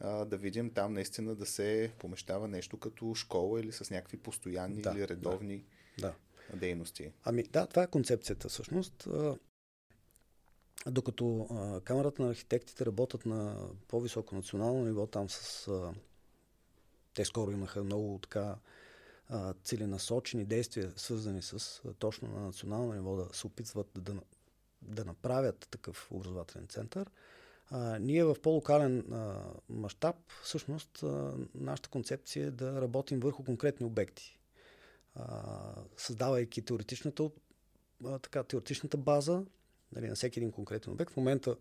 а, да видим там наистина да се помещава нещо като школа или с някакви постоянни да, или редовни да. дейности. Ами да, това е концепцията всъщност. Докато а, Камерата на архитектите работят на по-високо национално ниво, там с... А, те скоро имаха много така целенасочени действия, свързани с а, точно на национално ниво, да се опитват да, да направят такъв образователен център. А, ние в по-локален мащаб, всъщност, а, нашата концепция е да работим върху конкретни обекти. А, създавайки теоретичната, а, така, теоретичната база, нали, на всеки един конкретен обект. В момента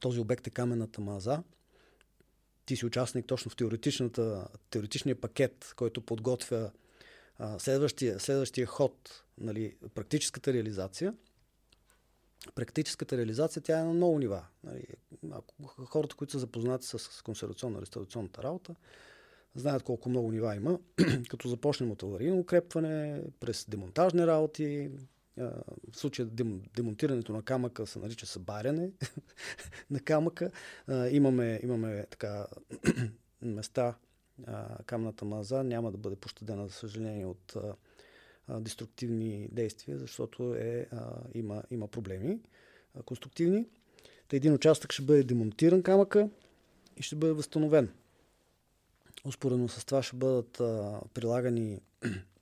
този обект е каменната маза. Ти си участник точно в теоретичния пакет, който подготвя а, следващия, следващия ход, нали, практическата реализация. Практическата реализация тя е на много нива. Нали, ако хората, които са запознати с консервационно-реставрационната работа, знаят колко много нива има, (clears throat) като започнем от аварийно укрепване, през демонтажни работи, в случая демонтирането на камъка се нарича събаряне (laughs) на камъка. Имаме, имаме така (clears throat) места, камната маза няма да бъде пощадена, за съжаление, от деструктивни действия, защото е, има, има проблеми конструктивни. Та един участък ще бъде демонтиран камъка и ще бъде възстановен. Успоредно с това ще бъдат а, прилагани (clears throat)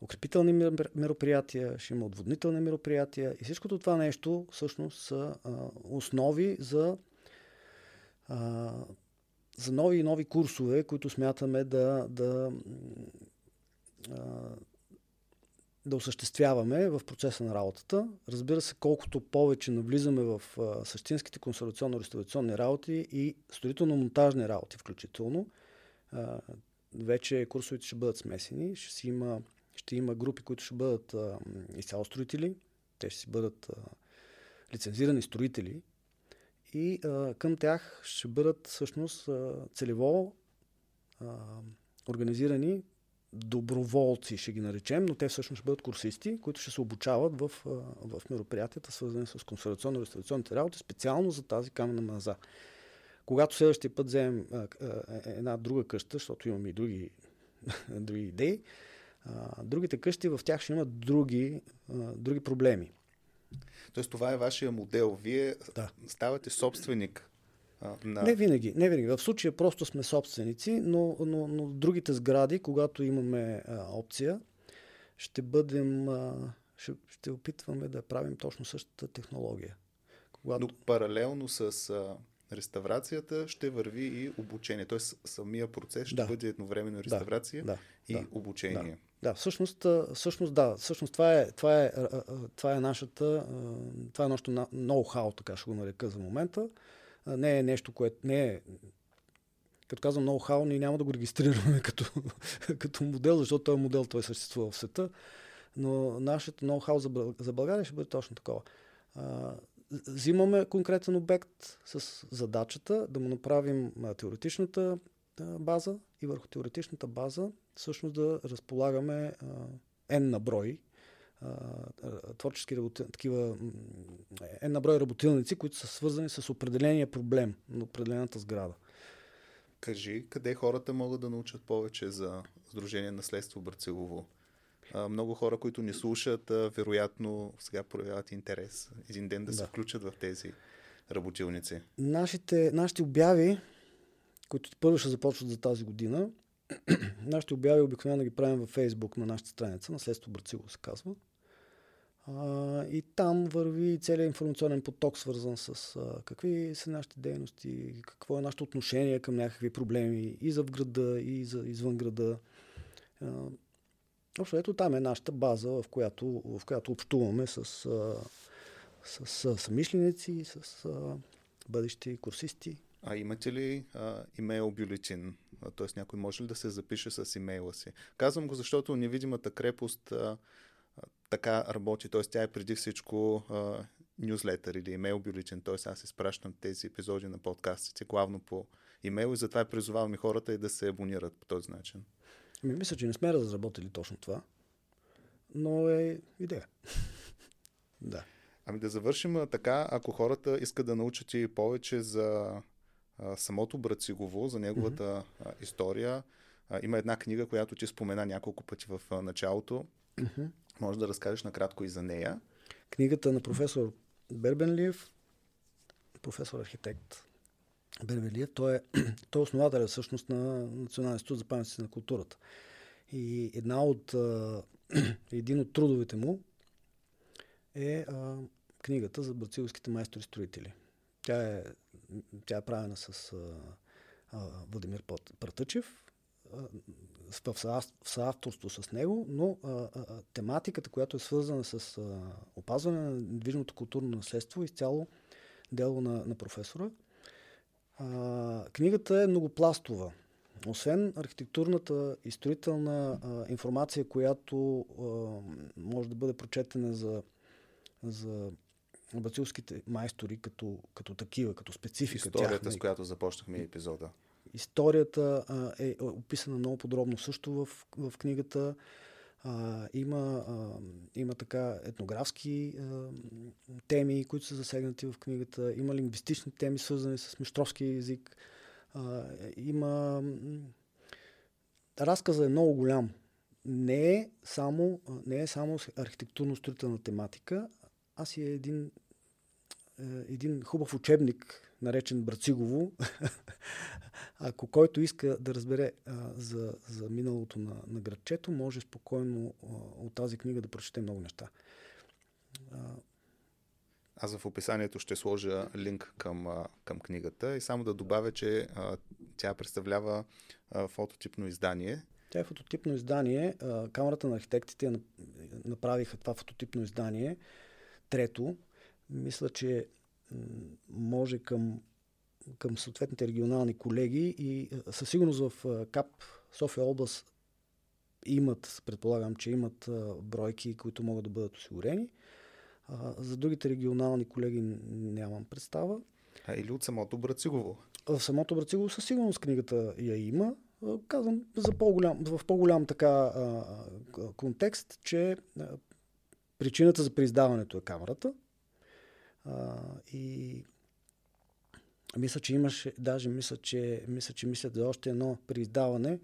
укрепителни мероприятия, ще има отводнителни мероприятия и всичкото това нещо всъщност са а, основи за, а, за нови и нови курсове, които смятаме да, да, а, да осъществяваме в процеса на работата. Разбира се, колкото повече навлизаме в а, същинските консервационно-реставрационни работи и строително-монтажни работи включително, а, вече курсовете ще бъдат смесени, ще си има ще има групи, които ще бъдат а, изцяло строители, те ще си бъдат а, лицензирани строители и а, към тях ще бъдат всъщност а, целево а, организирани доброволци, ще ги наречем, но те всъщност ще бъдат курсисти, които ще се обучават в, в мероприятията, свързани с консервационно-реставрационните работи, специално за тази камена маза. Когато следващия път вземем а, а, една друга къща, защото имаме и други, (laughs) други идеи, а, другите къщи в тях ще имат други, а, други проблеми. Тоест това е вашия модел. Вие да. ставате собственик на... Не винаги, не винаги. В случая просто сме собственици, но, но, но другите сгради, когато имаме а, опция, ще бъдем, а, ще, ще опитваме да правим точно същата технология. Когато... Но паралелно с а, реставрацията ще върви и обучение. Т.е. самия процес ще да. бъде едновременно реставрация да, и да, обучение. Да. Да, всъщност, всъщност да, всъщност това е, това е, това е нашата, това е нашето ноу-хау, така ще го нарека за момента не е нещо, което не е като казвам ноу-хау, ние няма да го регистрираме (laughs) като, като модел, защото този модел той съществува в света, но нашето ноу-хау за, България ще бъде точно такова. Взимаме конкретен обект с задачата да му направим теоретичната база и върху теоретичната база всъщност да разполагаме N на брой творчески такива една брой работилници, които са свързани с определения проблем на определената сграда. Кажи, къде хората могат да научат повече за Сдружение наследство Брацилово? много хора, които ни слушат, вероятно сега проявяват интерес един ден да, да. се включат в тези работилници. Нашите, нашите обяви, които първо ще започват за тази година, (clears throat) нашите обяви обикновено ги правим във Фейсбук на нашата страница, наследство Брацилово се казва. А, и там върви целият информационен поток, свързан с а, какви са нашите дейности, какво е нашето отношение към някакви проблеми и за в града, и за извън града. общо ето там е нашата база, в която, в която общуваме с, а, с, с самишленици, с а, бъдещи курсисти. А имате ли а, имейл бюлетин? Т.е. някой може ли да се запише с имейла си? Казвам го, защото невидимата крепост а, така работи, т.е. тя е преди всичко нюзлетър или имейл бюлетин, т.е. аз изпращам тези епизоди на подкастите главно по имейл и затова призовавам и хората и да се абонират по този начин. Ами, мисля, че не сме разработили точно това, но е идея. (laughs) да. Ами да завършим така, ако хората искат да научат и повече за а, самото Брацигово, за неговата mm-hmm. а, история. А, има една книга, която ти спомена няколко пъти в а, началото. Mm-hmm. Може да разкажеш накратко и за нея. Книгата на професор Бербенлиев, професор архитект Бербенлиев, той е, (clears throat) той е основател всъщност на Националния институт за паметници на културата. И една от, (clears throat) един от трудовете му е а, книгата за брацилските майстори-строители. Тя е, тя е правена с а, а, Владимир Пратъчев в съавторство с него, но а, а, тематиката, която е свързана с а, опазване на недвижимото културно наследство, изцяло дело на, на професора. А, книгата е многопластова. Освен архитектурната и строителна а, информация, която а, може да бъде прочетена за, за бацилските майстори като, като такива, като специфика. Историята, тях, с която започнахме епизода. Историята а, е описана много подробно също в, в книгата. А, има, а, има така етнографски а, теми, които са засегнати в книгата. Има лингвистични теми, свързани с мещровски язик. А, има... Разказа е много голям. Не е само, не е само архитектурно-строителна тематика, а си е един, един хубав учебник наречен Брацигово, (laughs) ако който иска да разбере а, за, за миналото на, на градчето, може спокойно а, от тази книга да прочете много неща. А, аз в описанието ще сложа линк към, към книгата и само да добавя, че а, тя представлява а, фототипно издание. Тя е фототипно издание. А, Камерата на архитектите направиха това фототипно издание. Трето, мисля, че може към, към съответните регионални колеги и със сигурност в КАП София област имат, предполагам, че имат бройки, които могат да бъдат осигурени. За другите регионални колеги нямам представа. А или от самото Брацигово? В самото Брацигово със сигурност книгата я има. казвам за по-голям, в по-голям така контекст, че причината за преиздаването е камерата. А, и мисля, че имаше, даже мисля, че, мисля, че мислят за още едно преиздаване.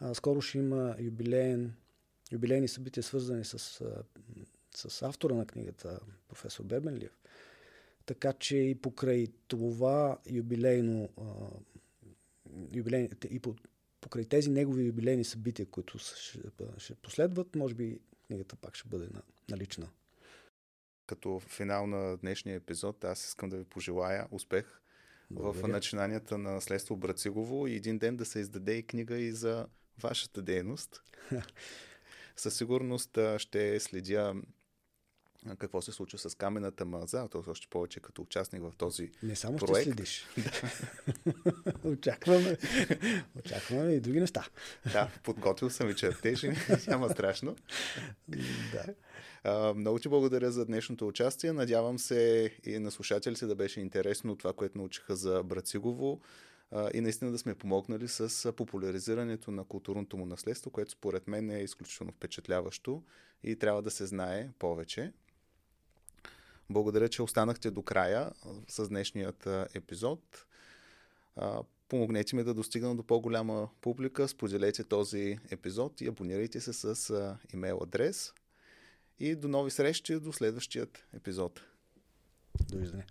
А, скоро ще има юбилеен, юбилейни събития, свързани с, с автора на книгата, професор Бебенлиев. Така че и покрай това юбилейно, юбилейни, и по, покрай тези негови юбилейни събития, които ще, ще последват, може би книгата пак ще бъде налична. Като финал на днешния епизод, аз искам да ви пожелая успех Благодаря. в начинанията на следство Брацигово и един ден да се издаде и книга и за вашата дейност. (laughs) Със сигурност ще следя какво се случва с камената маза, т.е. още повече като участник в този Не само проект. ще следиш. (laughs) (laughs) очакваме, очакваме и други неща. да, подготвил съм и чертежи, (laughs) няма страшно. да. А, много ти благодаря за днешното участие. Надявам се и на слушателите да беше интересно това, което научиха за Брацигово и наистина да сме помогнали с популяризирането на културното му наследство, което според мен е изключително впечатляващо и трябва да се знае повече. Благодаря, че останахте до края с днешният епизод. Помогнете ми да достигна до по-голяма публика, споделете този епизод и абонирайте се с имейл адрес. И до нови срещи до следващият епизод. Довиждане.